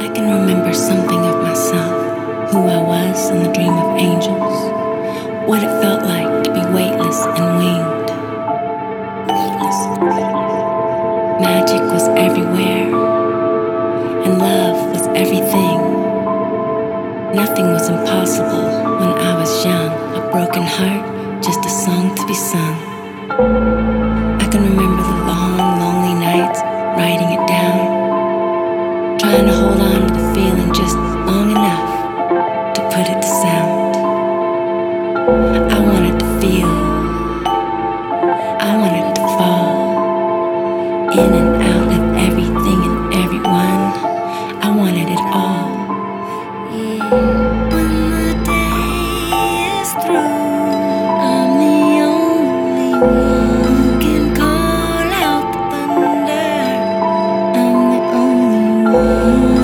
I can remember something of myself, who I was in the dream of angels, what it felt like to be weightless and winged. Magic was everywhere, and love was everything. Nothing was impossible when I was young, a broken heart, just a song to be sung. I can remember the long, lonely nights, writing it down, trying to hold on to the feeling just long enough to put it to sound. I wanted to feel, I wanted to fall in and out of everything and everyone. I wanted it all. When the day is through, I'm the only one only